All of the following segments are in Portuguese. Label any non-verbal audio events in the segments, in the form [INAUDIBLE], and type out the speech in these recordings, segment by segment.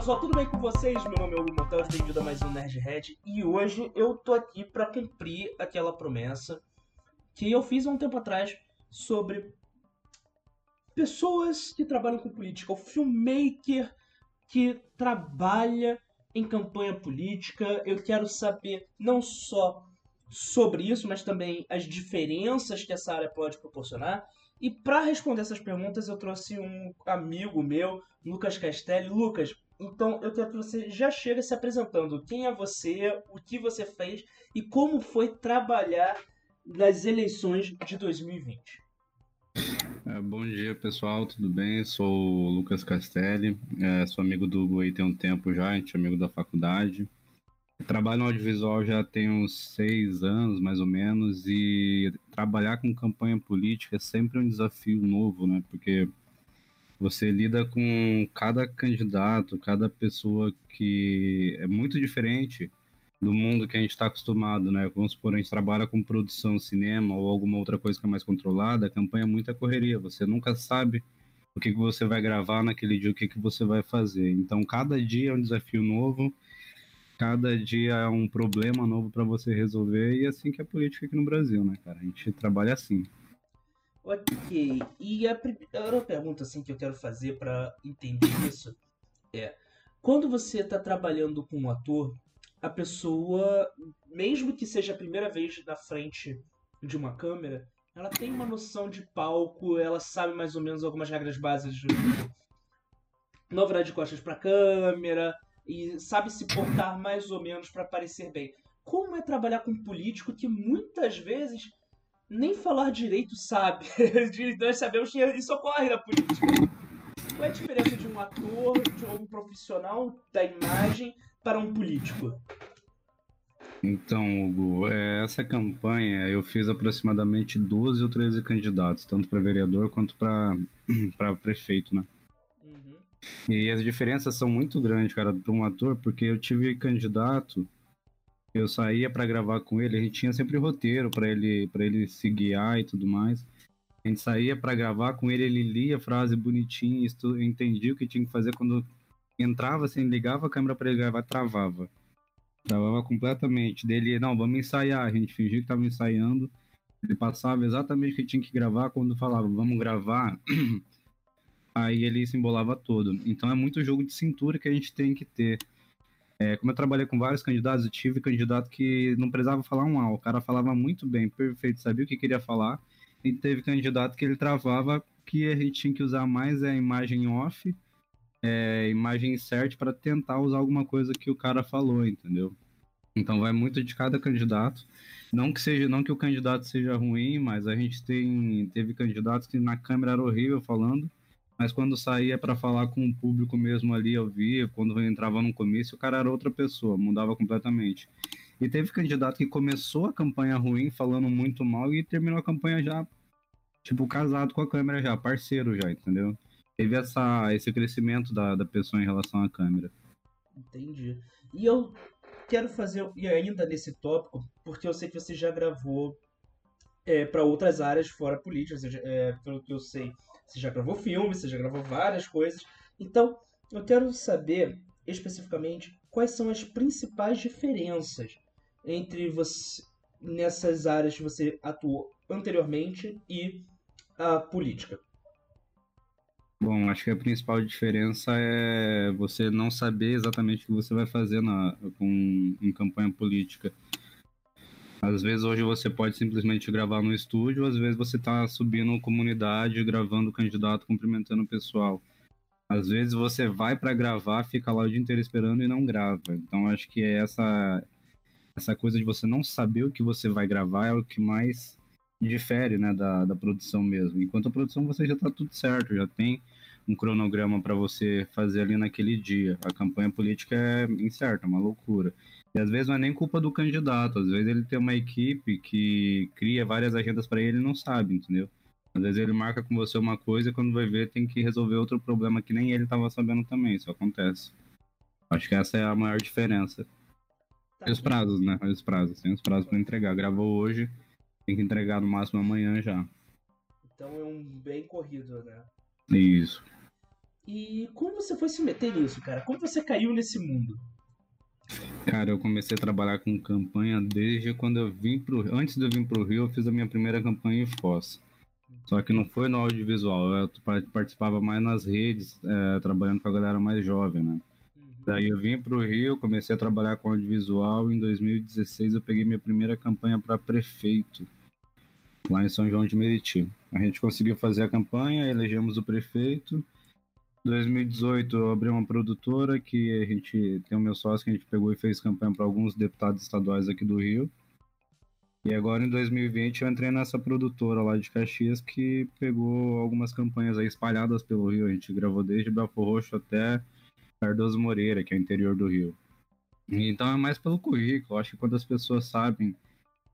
pessoal, tudo bem com vocês? Meu nome é Hugo Monteiro, bem-vindo a mais um Nerdhead e hoje eu tô aqui para cumprir aquela promessa que eu fiz há um tempo atrás sobre pessoas que trabalham com política, o filmmaker que trabalha em campanha política. Eu quero saber não só sobre isso, mas também as diferenças que essa área pode proporcionar. E para responder essas perguntas, eu trouxe um amigo meu, Lucas Castelli. Lucas, então eu quero que você já chegue se apresentando. Quem é você, o que você fez e como foi trabalhar nas eleições de 2020. É, bom dia, pessoal, tudo bem? Sou o Lucas Castelli, é, sou amigo do Hugo aí tem um tempo já, a gente é amigo da faculdade. trabalho no audiovisual já tem uns seis anos, mais ou menos, e trabalhar com campanha política é sempre um desafio novo, né? Porque você lida com cada candidato, cada pessoa que é muito diferente do mundo que a gente está acostumado, né? Vamos supor, a gente trabalha com produção, cinema ou alguma outra coisa que é mais controlada, a campanha é muita correria, você nunca sabe o que, que você vai gravar naquele dia, o que, que você vai fazer. Então, cada dia é um desafio novo, cada dia é um problema novo para você resolver, e é assim que é a política aqui no Brasil, né, cara? A gente trabalha assim. Ok, e a primeira pergunta assim, que eu quero fazer para entender isso é: quando você está trabalhando com um ator, a pessoa, mesmo que seja a primeira vez na frente de uma câmera, ela tem uma noção de palco, ela sabe mais ou menos algumas regras básicas de não virar de costas para câmera e sabe se portar mais ou menos para parecer bem. Como é trabalhar com um político que muitas vezes nem falar direito sabe. [LAUGHS] Nós sabemos que isso ocorre na política. Qual é a diferença de um ator, de um profissional da imagem para um político? Então, Hugo, é, essa campanha eu fiz aproximadamente 12 ou 13 candidatos, tanto para vereador quanto para [CLEARS THROAT] prefeito, né? Uhum. E as diferenças são muito grandes, cara, para um ator, porque eu tive candidato eu saía para gravar com ele, a gente tinha sempre roteiro para ele para ele se guiar e tudo mais. A gente saía para gravar com ele, ele lia a frase bonitinha, entendia o que tinha que fazer quando entrava assim, ligava a câmera para ele gravar, travava. Travava completamente. Dele, não, vamos ensaiar, a gente fingia que estava ensaiando. Ele passava exatamente o que tinha que gravar quando falava, vamos gravar. [CLEARS THROAT] Aí ele se embolava todo. Então é muito jogo de cintura que a gente tem que ter. É, como eu trabalhei com vários candidatos, eu tive candidato que não precisava falar um A, o cara falava muito bem, perfeito, sabia o que queria falar, e teve candidato que ele travava que a gente tinha que usar mais a imagem off, é, imagem insert para tentar usar alguma coisa que o cara falou, entendeu? Então vai muito de cada candidato. Não que seja, não que o candidato seja ruim, mas a gente tem teve candidatos que na câmera era horrível falando, mas quando saía para falar com o público mesmo ali ao vivo, quando eu entrava no comício, o cara era outra pessoa, mudava completamente. E teve candidato que começou a campanha ruim, falando muito mal, e terminou a campanha já, tipo, casado com a câmera já, parceiro já, entendeu? Teve essa, esse crescimento da, da pessoa em relação à câmera. Entendi. E eu quero fazer, e ainda nesse tópico, porque eu sei que você já gravou é, para outras áreas fora política, ou seja, é, pelo que eu sei, você já gravou filme, você já gravou várias coisas. Então, eu quero saber especificamente quais são as principais diferenças entre você nessas áreas que você atuou anteriormente e a política. Bom, acho que a principal diferença é você não saber exatamente o que você vai fazer na, com, em campanha política. Às vezes hoje você pode simplesmente gravar no estúdio, às vezes você está subindo comunidade, gravando o candidato, cumprimentando o pessoal. Às vezes você vai para gravar, fica lá o dia inteiro esperando e não grava. Então acho que é essa essa coisa de você não saber o que você vai gravar é o que mais difere, né, da, da produção mesmo. Enquanto a produção você já está tudo certo, já tem um cronograma para você fazer ali naquele dia. A campanha política é incerta, é uma loucura. E às vezes não é nem culpa do candidato, às vezes ele tem uma equipe que cria várias agendas para ele e não sabe, entendeu? Às vezes ele marca com você uma coisa e quando vai ver tem que resolver outro problema que nem ele estava sabendo também, isso acontece. Acho que essa é a maior diferença. Tá. E os prazos, né? Os prazos, tem os prazos para entregar. Gravou hoje, tem que entregar no máximo amanhã já. Então é um bem corrido, né? Isso. E como você foi se meter nisso, cara? Como você caiu nesse mundo? Cara, eu comecei a trabalhar com campanha desde quando eu vim pro Antes de eu vir pro Rio, eu fiz a minha primeira campanha em Foz. Só que não foi no audiovisual, eu participava mais nas redes, é, trabalhando com a galera mais jovem, né? Uhum. Daí eu vim para o Rio, comecei a trabalhar com audiovisual. Em 2016 eu peguei minha primeira campanha para prefeito, lá em São João de Meriti. A gente conseguiu fazer a campanha, elegemos o prefeito. Em 2018 eu abri uma produtora que a gente tem o meu sócio que a gente pegou e fez campanha para alguns deputados estaduais aqui do Rio. E agora em 2020 eu entrei nessa produtora lá de Caxias que pegou algumas campanhas aí espalhadas pelo Rio. A gente gravou desde Belfor Roxo até Cardoso Moreira, que é o interior do Rio. Então é mais pelo currículo. Acho que quando as pessoas sabem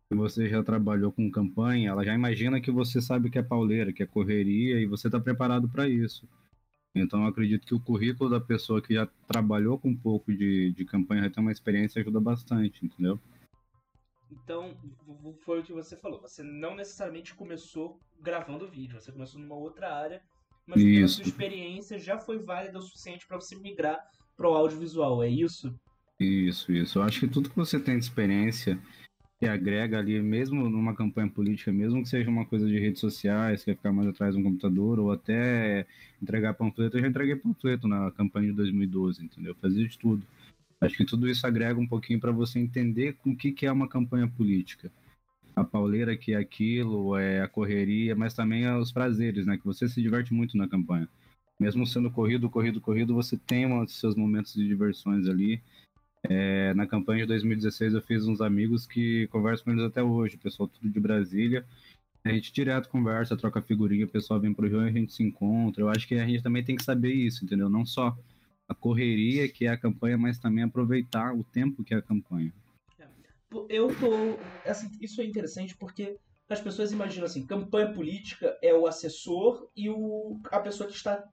que você já trabalhou com campanha, ela já imagina que você sabe que é pauleira, que é correria e você está preparado para isso. Então eu acredito que o currículo da pessoa que já trabalhou com um pouco de, de campanha, já tem uma experiência, ajuda bastante, entendeu? Então, foi o que você falou. Você não necessariamente começou gravando vídeo, você começou numa outra área, mas a sua experiência já foi válida o suficiente para você migrar para o audiovisual, é isso? Isso, isso. Eu acho que tudo que você tem de experiência que agrega ali, mesmo numa campanha política, mesmo que seja uma coisa de redes sociais, que é ficar mais atrás de um computador, ou até entregar panfleto, eu já entreguei panfleto na campanha de 2012, entendeu? Eu fazia de tudo. Acho que tudo isso agrega um pouquinho para você entender o que, que é uma campanha política. A pauleira que é aquilo, é a correria, mas também os prazeres, né? Que você se diverte muito na campanha. Mesmo sendo corrido, corrido, corrido, você tem os seus momentos de diversões ali. É, na campanha de 2016 eu fiz uns amigos que converso com eles até hoje, pessoal tudo de Brasília. A gente direto conversa, troca figurinha, o pessoal vem pro Rio e a gente se encontra. Eu acho que a gente também tem que saber isso, entendeu? Não só a correria que é a campanha, mas também aproveitar o tempo que é a campanha. Eu tô. Assim, isso é interessante porque as pessoas imaginam assim: campanha política é o assessor e o, a pessoa que está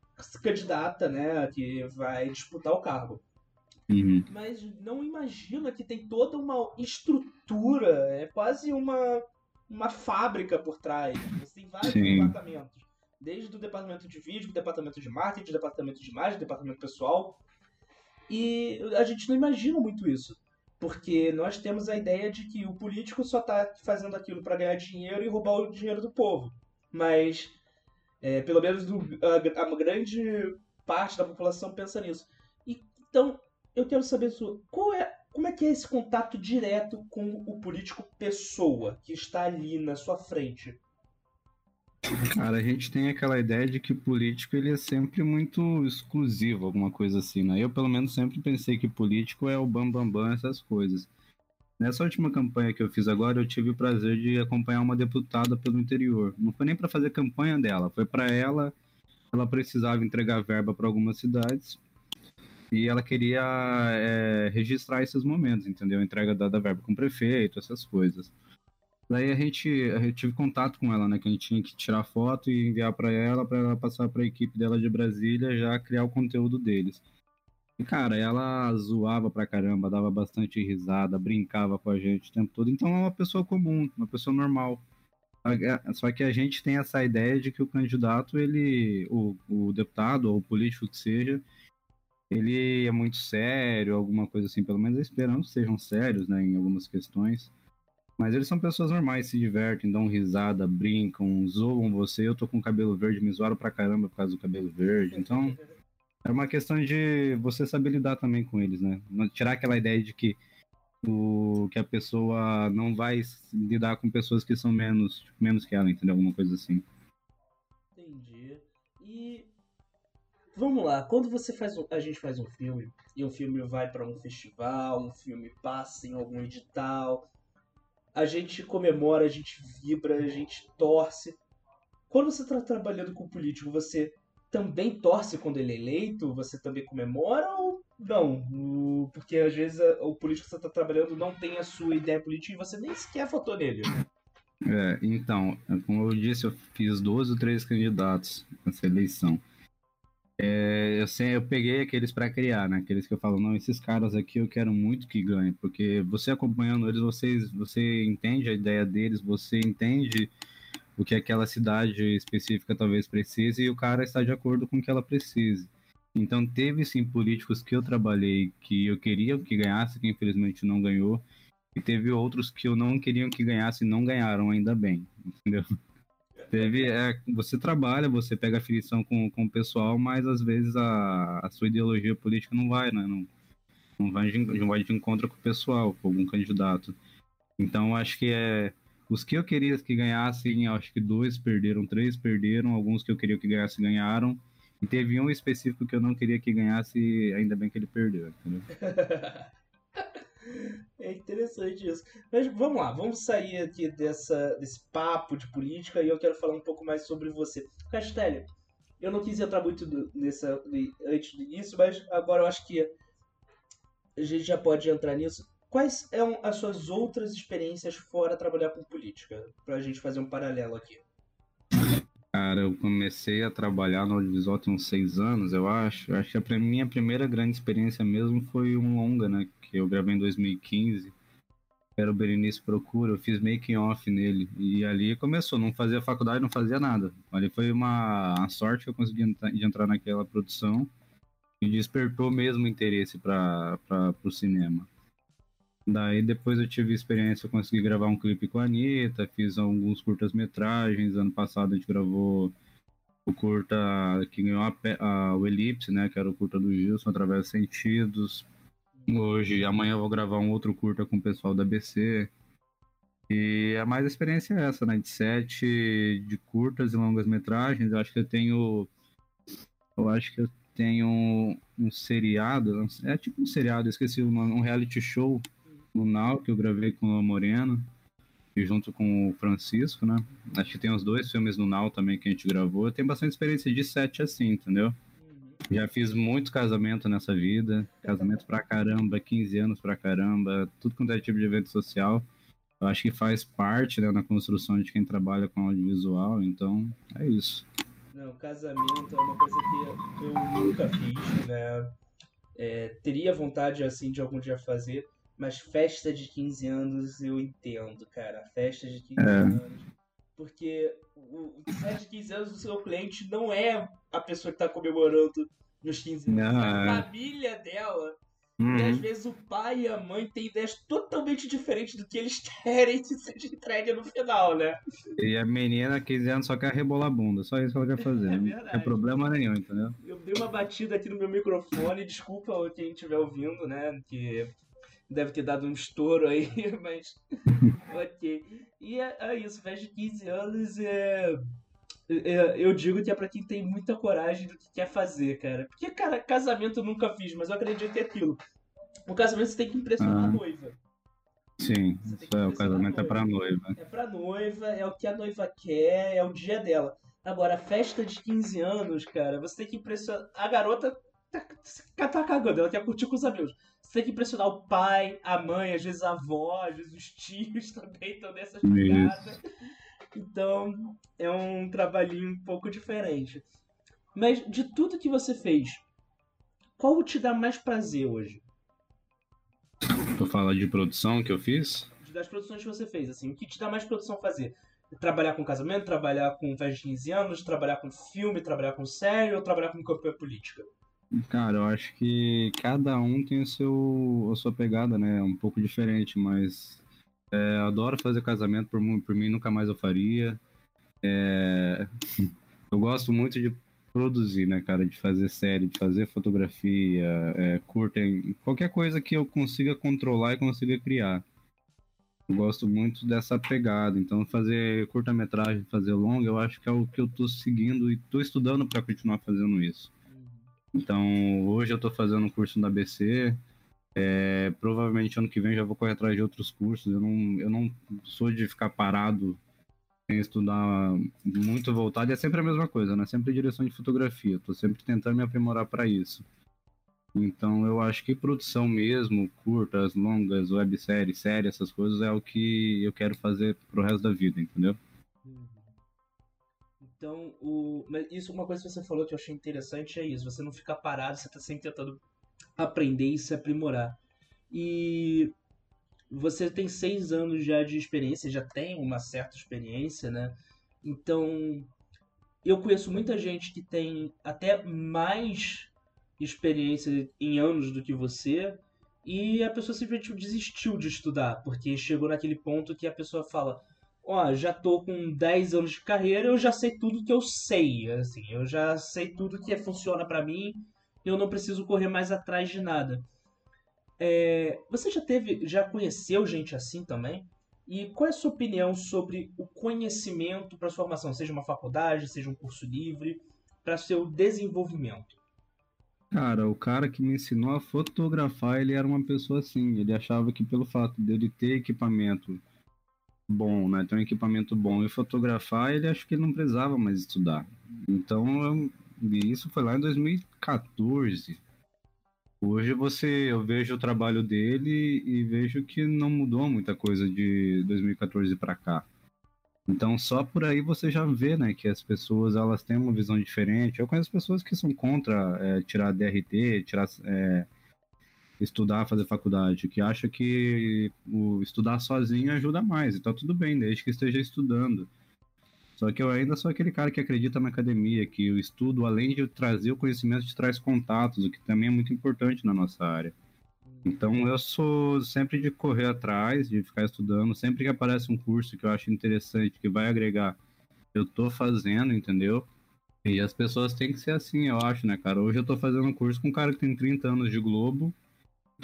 candidata, né, que vai disputar o cargo. Uhum. Mas não imagina que tem toda uma estrutura, é quase uma, uma fábrica por trás. Você tem vários Sim. departamentos desde o departamento de vídeo, departamento de marketing, departamento de imagem, departamento pessoal. E a gente não imagina muito isso. Porque nós temos a ideia de que o político só está fazendo aquilo para ganhar dinheiro e roubar o dinheiro do povo. Mas, é, pelo menos a, a, grande parte da população pensa nisso. E, então, eu quero saber qual é, como é que é esse contato direto com o político pessoa que está ali na sua frente. Cara, a gente tem aquela ideia de que político ele é sempre muito exclusivo, alguma coisa assim, né? Eu, pelo menos, sempre pensei que político é o bambambam, bam, bam, essas coisas. Nessa última campanha que eu fiz agora, eu tive o prazer de acompanhar uma deputada pelo interior. Não foi nem para fazer campanha dela, foi para ela. Ela precisava entregar verba para algumas cidades e ela queria é, registrar esses momentos, entendeu? Entrega da, da verba com o prefeito, essas coisas. Daí a gente, tive contato com ela, né? Que a gente tinha que tirar foto e enviar para ela, para ela passar para a equipe dela de Brasília já criar o conteúdo deles. E, cara, ela zoava pra caramba, dava bastante risada, brincava com a gente o tempo todo. Então é uma pessoa comum, uma pessoa normal. Só que a gente tem essa ideia de que o candidato, ele, o, o deputado ou o político que seja, ele é muito sério, alguma coisa assim. Pelo menos esperamos que sejam sérios, né, em algumas questões. Mas eles são pessoas normais, se divertem, dão risada, brincam, zoam você. Eu tô com cabelo verde, me zoaram pra caramba por causa do cabelo verde. Então, é uma questão de você saber lidar também com eles, né? Tirar aquela ideia de que o que a pessoa não vai lidar com pessoas que são menos, menos que ela, entendeu? Alguma coisa assim. Entendi. E vamos lá, quando você faz um, a gente faz um filme e um filme vai para um festival, um filme passa em algum edital, a gente comemora, a gente vibra, a gente torce. Quando você está trabalhando com o político, você também torce quando ele é eleito? Você também comemora ou não? Porque às vezes o político que você está trabalhando não tem a sua ideia política e você nem sequer votou nele. É, então, como eu disse, eu fiz 12 ou 13 candidatos nessa eleição. É, eu, sei, eu peguei aqueles para criar, né? Aqueles que eu falo, não, esses caras aqui eu quero muito que ganhem, porque você acompanhando eles, vocês, você entende a ideia deles, você entende o que aquela cidade específica talvez precise e o cara está de acordo com o que ela precise. Então teve sim políticos que eu trabalhei que eu queria que ganhasse, que infelizmente não ganhou, e teve outros que eu não queria que ganhasse e não ganharam, ainda bem, [LAUGHS] entendeu? Teve, é, você trabalha, você pega afiliação com, com o pessoal, mas às vezes a, a sua ideologia política não vai, né? Não, não, vai de, não vai de encontro com o pessoal, com algum candidato. Então acho que é os que eu queria que ganhassem, acho que dois perderam, três perderam, alguns que eu queria que ganhasse ganharam. E teve um específico que eu não queria que ganhasse, ainda bem que ele perdeu, entendeu? [LAUGHS] É interessante isso. Mas vamos lá, vamos sair aqui dessa, desse papo de política e eu quero falar um pouco mais sobre você. Castelli, eu não quis entrar muito nessa, antes do início, mas agora eu acho que a gente já pode entrar nisso. Quais são as suas outras experiências fora trabalhar com política? Pra gente fazer um paralelo aqui. Cara, eu comecei a trabalhar no audiovisual tem uns seis anos, eu acho. Acho que a minha primeira grande experiência mesmo foi um longa, né? Que eu gravei em 2015. Era o Berenice Procura, eu fiz making off nele. E ali começou, não fazia faculdade, não fazia nada. Ali foi uma, sorte que eu consegui de entrar naquela produção e despertou mesmo interesse para o cinema. Daí depois eu tive experiência, eu consegui gravar um clipe com a Anitta, fiz alguns curtas-metragens. Ano passado a gente gravou o curta que ganhou a, a, o Elipse, né? Que era o curta do Gilson, através dos sentidos. Hoje, amanhã eu vou gravar um outro curta com o pessoal da BC. E a mais experiência é essa, né? De sete de curtas e longas metragens. Eu acho que eu tenho. Eu acho que eu tenho um, um seriado. É tipo um seriado, esqueci nome, um reality show no Now, que eu gravei com o Moreno, e junto com o Francisco, né? Acho que tem os dois filmes no Now também que a gente gravou. Eu tenho bastante experiência de set assim, entendeu? Já fiz muito casamento nessa vida, casamento pra caramba, 15 anos pra caramba, tudo quanto é tipo de evento social. Eu acho que faz parte né, na construção de quem trabalha com audiovisual, então é isso. Não, casamento é uma coisa que eu nunca fiz, né? É, teria vontade assim de algum dia fazer, mas festa de 15 anos eu entendo, cara. Festa de 15 é. anos. Porque o, o festa de 15 anos do seu cliente não é a pessoa que tá comemorando nos 15 anos. Não. É a é. família dela. Uhum. E às vezes o pai e a mãe têm ideias totalmente diferentes do que eles [LAUGHS] querem que seja entregue no final, né? E a menina, 15 anos, só quer rebolar a bunda, só isso que ela quer fazer. É não tem problema nenhum, entendeu? Eu dei uma batida aqui no meu microfone, desculpa quem estiver ouvindo, né? Que deve ter dado um estouro aí, [LAUGHS] mas ok. E é, é, isso, festa de 15 anos é, é, Eu digo que é pra quem tem muita coragem do que quer fazer, cara. Porque, cara, casamento eu nunca fiz, mas eu acredito que é aquilo. No casamento você tem que impressionar ah. a noiva. Sim, é, o casamento é pra noiva. É pra noiva, é o que a noiva quer, é o dia dela. Agora, festa de 15 anos, cara, você tem que impressionar. A garota tá, tá cagando, ela quer curtir com os amigos. Você tem que impressionar o pai, a mãe, às vezes a avó, às vezes os tios [LAUGHS] também estão nessas pegadas. Então, é um trabalhinho um pouco diferente. Mas de tudo que você fez, qual te dá mais prazer hoje? Tu fala de produção que eu fiz? Das produções que você fez, assim, o que te dá mais produção fazer? Trabalhar com casamento, trabalhar com festa de 15 anos, trabalhar com filme, trabalhar com série ou trabalhar com campanha política? Cara, eu acho que cada um tem o seu, a sua pegada, né? Um pouco diferente, mas é, adoro fazer casamento, por, por mim nunca mais eu faria. É, [LAUGHS] eu gosto muito de produzir, né, cara? De fazer série, de fazer fotografia, é, qualquer coisa que eu consiga controlar e consiga criar. Eu gosto muito dessa pegada. Então, fazer curta-metragem, fazer longa, eu acho que é o que eu tô seguindo e tô estudando para continuar fazendo isso. Então, hoje eu estou fazendo um curso na ABC. É, provavelmente ano que vem já vou correr atrás de outros cursos. Eu não, eu não sou de ficar parado sem estudar muito voltado. E é sempre a mesma coisa, né? Sempre direção de fotografia. Estou sempre tentando me aprimorar para isso. Então, eu acho que produção mesmo, curtas, longas, websérie, série, essas coisas é o que eu quero fazer pro resto da vida, entendeu? Então, o... Mas isso, uma coisa que você falou que eu achei interessante é isso. Você não fica parado, você está sempre tentando aprender e se aprimorar. E você tem seis anos já de experiência, já tem uma certa experiência, né? Então, eu conheço muita gente que tem até mais experiência em anos do que você e a pessoa simplesmente desistiu de estudar, porque chegou naquele ponto que a pessoa fala: Ó, já tô com 10 anos de carreira, eu já sei tudo que eu sei, assim, eu já sei tudo que funciona para mim, eu não preciso correr mais atrás de nada. É, você já teve, já conheceu gente assim também? E qual é a sua opinião sobre o conhecimento para sua formação, seja uma faculdade, seja um curso livre, para seu desenvolvimento? Cara, o cara que me ensinou a fotografar, ele era uma pessoa assim. Ele achava que pelo fato dele ter equipamento bom, né, ter um equipamento bom e fotografar, ele acho que não precisava mais estudar. Então, eu, isso foi lá em 2014. Hoje você, eu vejo o trabalho dele e vejo que não mudou muita coisa de 2014 para cá. Então só por aí você já vê, né, que as pessoas elas têm uma visão diferente. Eu conheço pessoas que são contra é, tirar DRT, tirar é, estudar, fazer faculdade, que acha que o estudar sozinho ajuda mais. E tá tudo bem, desde que esteja estudando. Só que eu ainda sou aquele cara que acredita na academia, que o estudo, além de trazer o conhecimento, te traz contatos, o que também é muito importante na nossa área. Então eu sou sempre de correr atrás, de ficar estudando, sempre que aparece um curso que eu acho interessante, que vai agregar, eu tô fazendo, entendeu? E as pessoas têm que ser assim, eu acho, né, cara? Hoje eu tô fazendo um curso com um cara que tem 30 anos de Globo,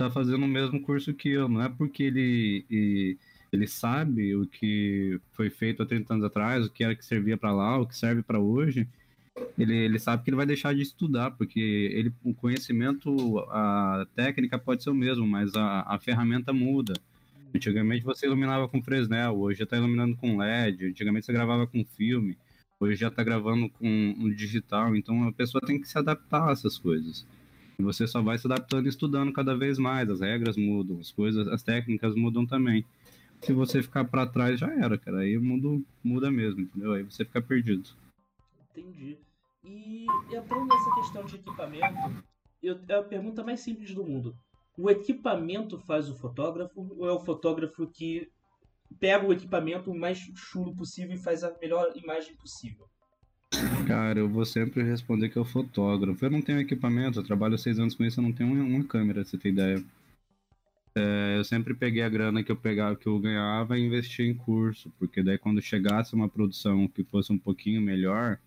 tá fazendo o mesmo curso que eu, não é porque ele ele sabe o que foi feito há 30 anos atrás, o que era que servia para lá, o que serve para hoje, ele, ele sabe que ele vai deixar de estudar, porque ele, o conhecimento, a técnica pode ser o mesmo, mas a, a ferramenta muda. Antigamente você iluminava com Fresnel, hoje já está iluminando com LED, antigamente você gravava com filme, hoje já está gravando com um digital, então a pessoa tem que se adaptar a essas coisas. Você só vai se adaptando e estudando cada vez mais, as regras mudam, as coisas, as técnicas mudam também. Se você ficar para trás já era, cara, aí o mundo muda mesmo, entendeu? Aí você fica perdido. Entendi. E entrando nessa questão de equipamento, eu, é a pergunta mais simples do mundo. O equipamento faz o fotógrafo ou é o fotógrafo que pega o equipamento o mais chulo possível e faz a melhor imagem possível? Cara, eu vou sempre responder que o fotógrafo. Eu não tenho equipamento, eu trabalho seis anos com isso, eu não tenho uma câmera, você tem ideia. É, eu sempre peguei a grana que eu pegava, que eu ganhava e investia em curso, porque daí quando chegasse uma produção que fosse um pouquinho melhor,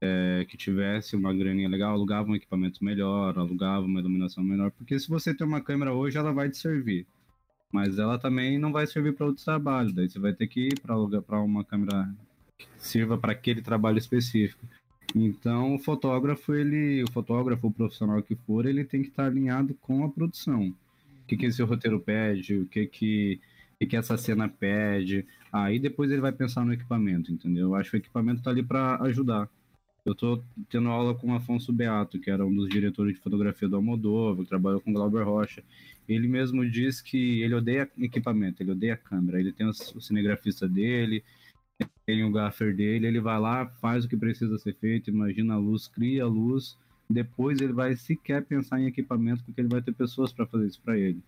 é, que tivesse uma graninha legal, alugava um equipamento melhor, alugava uma iluminação melhor, porque se você tem uma câmera hoje, ela vai te servir, mas ela também não vai servir para outros trabalhos, daí você vai ter que ir para uma câmera sirva para aquele trabalho específico. Então, o fotógrafo, ele, o fotógrafo, o profissional que for, ele tem que estar alinhado com a produção. O que, que esse roteiro pede, o que que, o que, essa cena pede. Aí depois ele vai pensar no equipamento, entendeu? Eu acho que o equipamento está ali para ajudar. Eu estou tendo aula com o Afonso Beato, que era um dos diretores de fotografia do Almodóvar, que trabalhou com Glauber Rocha. Ele mesmo diz que ele odeia equipamento, ele odeia câmera. Ele tem o cinegrafista dele, tem o gaffer dele, ele vai lá, faz o que precisa ser feito, imagina a luz, cria a luz, depois ele vai sequer pensar em equipamento, porque ele vai ter pessoas para fazer isso para ele.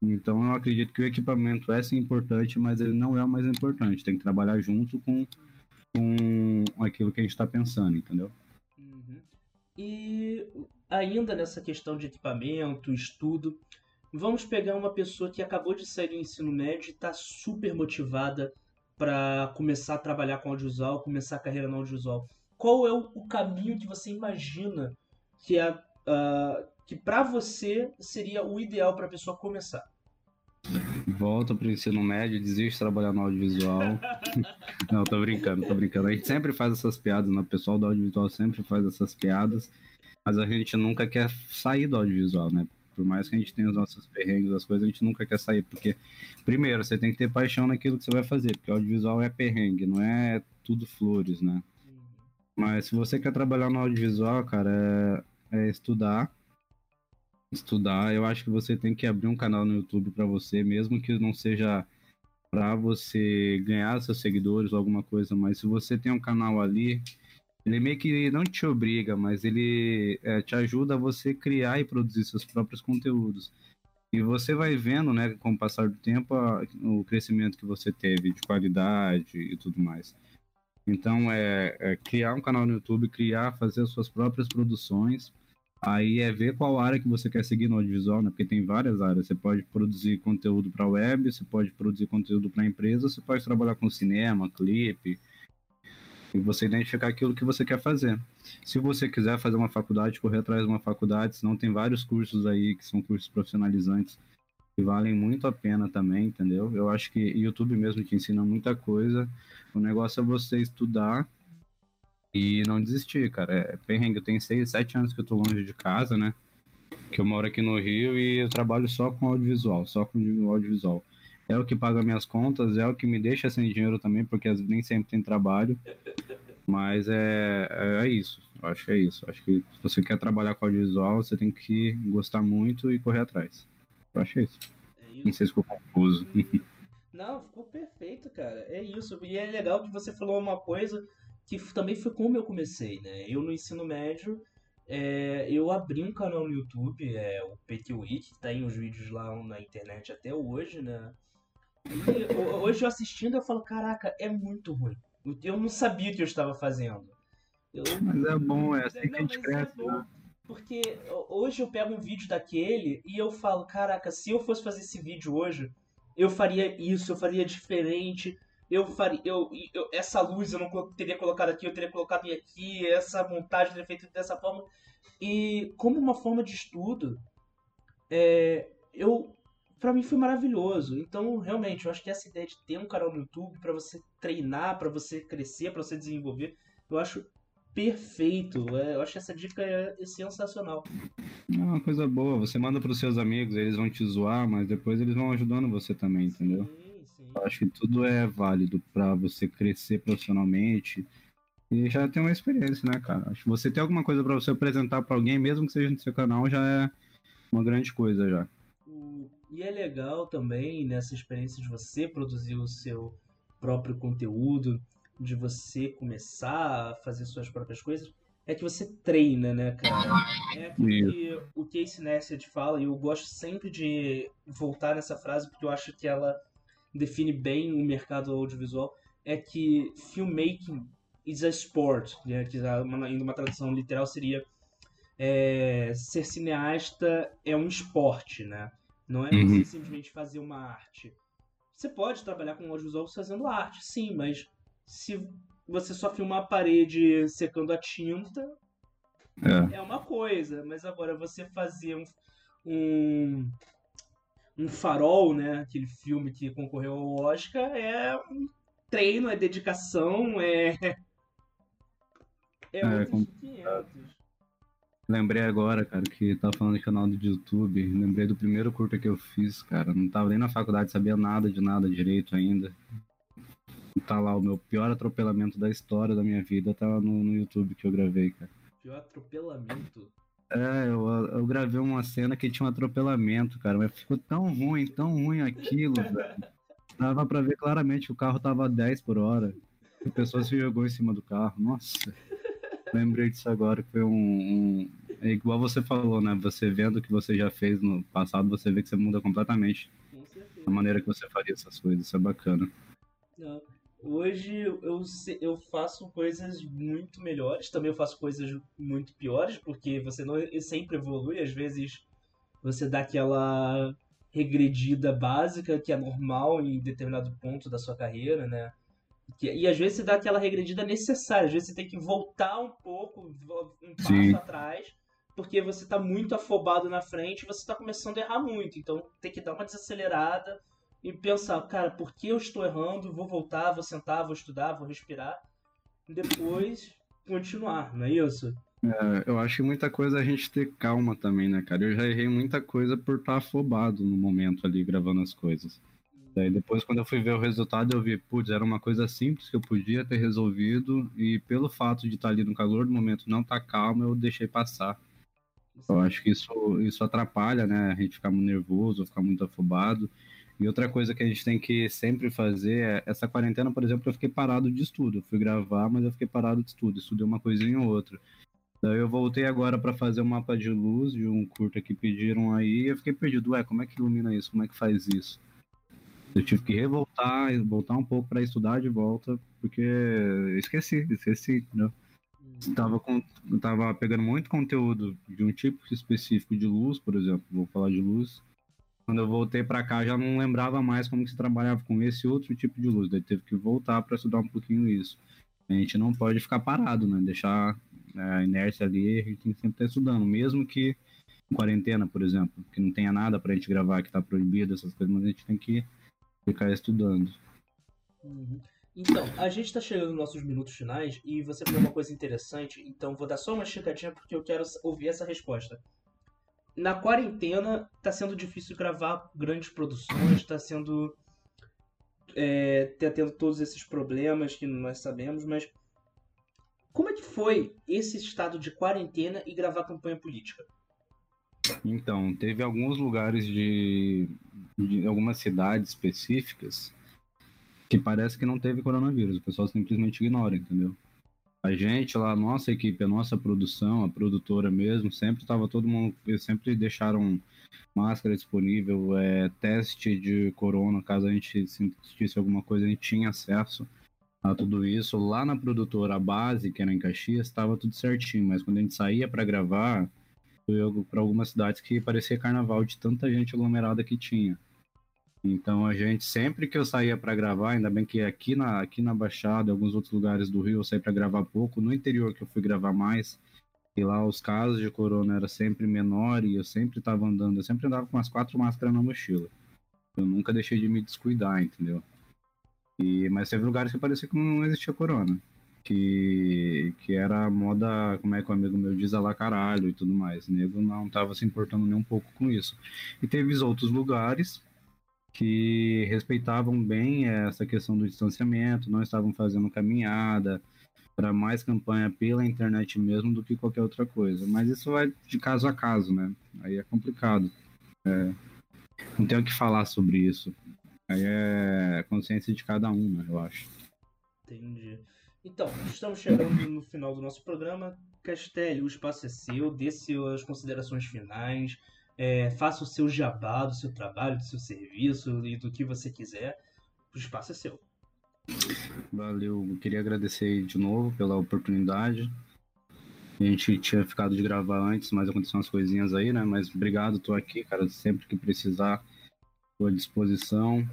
Então eu acredito que o equipamento é sim importante, mas ele não é o mais importante. Tem que trabalhar junto com com aquilo que a gente está pensando, entendeu? Uhum. E ainda nessa questão de equipamento, estudo, vamos pegar uma pessoa que acabou de sair do ensino médio e está super motivada para começar a trabalhar com audiovisual, começar a carreira no audiovisual. Qual é o, caminho que você imagina que é uh, que para você seria o ideal para a pessoa começar? Volta pro ensino médio, desiste de trabalhar no audiovisual. [LAUGHS] Não, tô brincando, tô brincando. A gente sempre faz essas piadas, né? O pessoal do audiovisual sempre faz essas piadas, mas a gente nunca quer sair do audiovisual, né? Por mais que a gente tenha os nossos perrengues, as coisas, a gente nunca quer sair, porque, primeiro, você tem que ter paixão naquilo que você vai fazer, porque audiovisual é perrengue, não é tudo flores, né? Mas se você quer trabalhar no audiovisual, cara, é, é estudar, estudar, eu acho que você tem que abrir um canal no YouTube para você, mesmo que não seja para você ganhar seus seguidores ou alguma coisa, mas se você tem um canal ali, ele meio que não te obriga, mas ele é, te ajuda a você criar e produzir seus próprios conteúdos. E você vai vendo, né, com o passar do tempo, a, o crescimento que você teve de qualidade e tudo mais. Então, é, é criar um canal no YouTube, criar, fazer as suas próprias produções Aí é ver qual área que você quer seguir no audiovisual, né? Porque tem várias áreas. Você pode produzir conteúdo para web, você pode produzir conteúdo para empresa, você pode trabalhar com cinema, clipe, e você identificar aquilo que você quer fazer. Se você quiser fazer uma faculdade, correr atrás de uma faculdade, senão tem vários cursos aí que são cursos profissionalizantes que valem muito a pena também, entendeu? Eu acho que YouTube mesmo te ensina muita coisa. O negócio é você estudar e não desistir, cara. É perrengue. Eu tenho seis, sete anos que eu tô longe de casa, né? Que eu moro aqui no Rio e eu trabalho só com audiovisual, só com audiovisual. É o que paga minhas contas, é o que me deixa sem dinheiro também, porque nem sempre tem trabalho. Mas é, é, é isso. Eu acho que é isso. Eu acho que se você quer trabalhar com audiovisual, você tem que gostar muito e correr atrás. Eu acho é isso. É isso. Não sei se ficou confuso. [LAUGHS] Não, ficou perfeito, cara. É isso. E é legal que você falou uma coisa que também foi como eu comecei, né? Eu no ensino médio, é, eu abri um canal no YouTube, é o PTWI, que tem os vídeos lá na internet até hoje, né? E hoje eu assistindo eu falo, caraca, é muito ruim. Eu não sabia o que eu estava fazendo. Eu... Mas é bom, é assim que a gente é cresce. É porque hoje eu pego um vídeo daquele e eu falo, caraca, se eu fosse fazer esse vídeo hoje, eu faria isso, eu faria diferente eu faria. Eu, eu, essa luz eu não teria colocado aqui, eu teria colocado aqui, essa montagem teria feito dessa forma. E como uma forma de estudo, é, eu para mim foi maravilhoso. Então, realmente, eu acho que essa ideia de ter um canal no YouTube para você treinar, para você crescer, para você desenvolver, eu acho perfeito. É, eu acho que essa dica é, é sensacional. É uma coisa boa. Você manda para os seus amigos, eles vão te zoar, mas depois eles vão ajudando você também, entendeu? Sim. Eu acho que tudo é válido para você crescer profissionalmente e já ter uma experiência, né, cara? Acho que você ter alguma coisa para você apresentar para alguém, mesmo que seja no seu canal, já é uma grande coisa já. E é legal também nessa experiência de você produzir o seu próprio conteúdo, de você começar a fazer suas próprias coisas, é que você treina, né, cara? É porque o Casey Neistat fala, e eu gosto sempre de voltar nessa frase, porque eu acho que ela define bem o mercado audiovisual é que filmmaking is a sport, né? que uma, uma tradução literal seria é, ser cineasta é um esporte, né? Não é uhum. você simplesmente fazer uma arte. Você pode trabalhar com audiovisual fazendo arte, sim, mas se você só filmar a parede secando a tinta, é, é uma coisa. Mas agora você fazer um, um um farol, né? Aquele filme que concorreu ao Oscar, é um treino, é dedicação, é. É, é com... 500. Lembrei agora, cara, que tava falando de canal do YouTube. Lembrei do primeiro curta que eu fiz, cara. Não tava nem na faculdade, sabia nada de nada direito ainda. Tá lá, o meu pior atropelamento da história da minha vida tá no, no YouTube que eu gravei, cara. Pior atropelamento? É, eu, eu gravei uma cena que tinha um atropelamento, cara, mas ficou tão ruim, tão ruim aquilo, velho. Dava pra ver claramente que o carro tava a 10 por hora. A pessoa se jogou em cima do carro. Nossa, lembrei disso agora, que foi um, um. É igual você falou, né? Você vendo o que você já fez no passado, você vê que você muda completamente a maneira que você faria essas coisas. Isso é bacana. Não. Hoje eu, eu faço coisas muito melhores, também eu faço coisas muito piores, porque você não sempre evolui, às vezes você dá aquela regredida básica que é normal em determinado ponto da sua carreira, né? E às vezes você dá aquela regredida necessária, às vezes você tem que voltar um pouco, um passo Sim. atrás, porque você está muito afobado na frente e você está começando a errar muito. Então tem que dar uma desacelerada e pensar, cara, por que eu estou errando? Vou voltar, vou sentar, vou estudar, vou respirar. E depois continuar, não é isso? É, eu acho que muita coisa é a gente ter calma também, né, cara? Eu já errei muita coisa por estar afobado no momento ali gravando as coisas. Daí depois, quando eu fui ver o resultado, eu vi, putz, era uma coisa simples que eu podia ter resolvido, e pelo fato de estar ali no calor do momento não estar tá calmo, eu deixei passar. Eu acho que isso, isso atrapalha, né? A gente ficar muito nervoso, ficar muito afobado. E outra coisa que a gente tem que sempre fazer é, essa quarentena, por exemplo, eu fiquei parado de estudo. Eu fui gravar, mas eu fiquei parado de estudo. Estudei uma coisinha ou outra. Daí eu voltei agora para fazer um mapa de luz de um curta que pediram aí. E eu fiquei perdido. Ué, como é que ilumina isso? Como é que faz isso? Eu tive que revoltar, voltar um pouco para estudar de volta, porque esqueci, esqueci, entendeu? Estava com, tava pegando muito conteúdo de um tipo específico de luz, por exemplo, vou falar de luz. Quando eu voltei para cá, já não lembrava mais como que se trabalhava com esse outro tipo de luz, daí teve que voltar para estudar um pouquinho isso. A gente não pode ficar parado, né? Deixar é, a inércia ali, a gente tem que sempre estar estudando, mesmo que em quarentena, por exemplo, que não tenha nada para a gente gravar, que está proibido, essas coisas, mas a gente tem que ficar estudando. Uhum. Então, a gente está chegando nos nossos minutos finais e você falou uma coisa interessante, então vou dar só uma checadinha porque eu quero ouvir essa resposta. Na quarentena, está sendo difícil gravar grandes produções, está sendo. É, tá tendo todos esses problemas que nós sabemos, mas como é que foi esse estado de quarentena e gravar campanha política? Então, teve alguns lugares de, de algumas cidades específicas que parece que não teve coronavírus, o pessoal simplesmente ignora, entendeu? A gente lá, a nossa equipe, a nossa produção, a produtora mesmo, sempre estava todo mundo, sempre deixaram máscara disponível, é, teste de corona, caso a gente sentisse alguma coisa, a gente tinha acesso a tudo isso. Lá na produtora, a base, que era em Caxias, estava tudo certinho, mas quando a gente saía para gravar, para algumas cidades que parecia carnaval de tanta gente aglomerada que tinha. Então a gente sempre que eu saía para gravar, ainda bem que aqui na aqui na Baixada, alguns outros lugares do Rio eu saí para gravar pouco, no interior que eu fui gravar mais, e lá os casos de corona era sempre menor e eu sempre estava andando, eu sempre andava com umas quatro máscaras na mochila. Eu nunca deixei de me descuidar, entendeu? E mas teve lugares que parecia que não existia corona. Que, que era moda, como é que o amigo meu diz, lá caralho e tudo mais. O nego não tava se importando nem um pouco com isso. E teve outros lugares que respeitavam bem essa questão do distanciamento, não estavam fazendo caminhada para mais campanha pela internet mesmo do que qualquer outra coisa. Mas isso vai de caso a caso, né? Aí é complicado. É, não tenho o que falar sobre isso. Aí é consciência de cada um, né, eu acho. Entendi. Então, estamos chegando no final do nosso programa. Castelli, o espaço é seu, dê suas considerações finais é, faça o seu jabá do seu trabalho, do seu serviço e do que você quiser. O espaço é seu. Valeu, eu queria agradecer de novo pela oportunidade. A gente tinha ficado de gravar antes, mas aconteceram umas coisinhas aí, né? Mas obrigado, tô aqui, cara. Sempre que precisar, tô à disposição.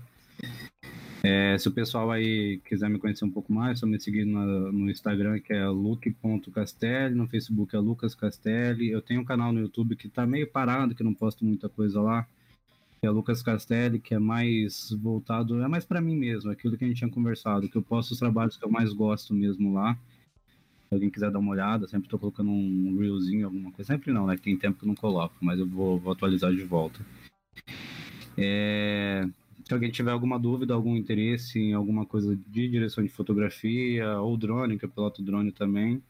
É, se o pessoal aí quiser me conhecer um pouco mais, só me seguir no, no Instagram, que é luke.castelli, no Facebook é Lucas Castelli. Eu tenho um canal no YouTube que tá meio parado, que não posto muita coisa lá, que é Lucas Castelli, que é mais voltado, é mais para mim mesmo, aquilo que a gente tinha conversado, que eu posto os trabalhos que eu mais gosto mesmo lá. Se alguém quiser dar uma olhada, sempre tô colocando um reelzinho, alguma coisa. Sempre não, né? Tem tempo que eu não coloco, mas eu vou, vou atualizar de volta. É... Se alguém tiver alguma dúvida, algum interesse em alguma coisa de direção de fotografia ou drone, que eu piloto drone também,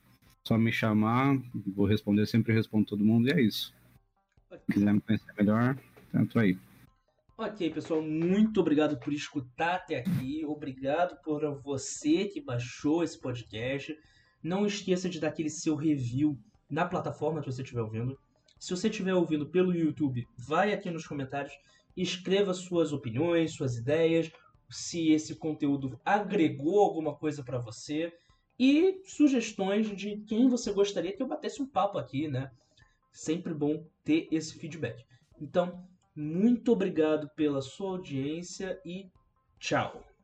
só me chamar, vou responder, sempre respondo todo mundo e é isso. Se quiser me conhecer melhor, tanto aí. Ok, pessoal, muito obrigado por escutar até aqui. Obrigado por você que baixou esse podcast. Não esqueça de dar aquele seu review na plataforma que você estiver ouvindo. Se você estiver ouvindo pelo YouTube, vai aqui nos comentários escreva suas opiniões, suas ideias, se esse conteúdo agregou alguma coisa para você e sugestões de quem você gostaria que eu batesse um papo aqui, né? Sempre bom ter esse feedback. Então, muito obrigado pela sua audiência e tchau.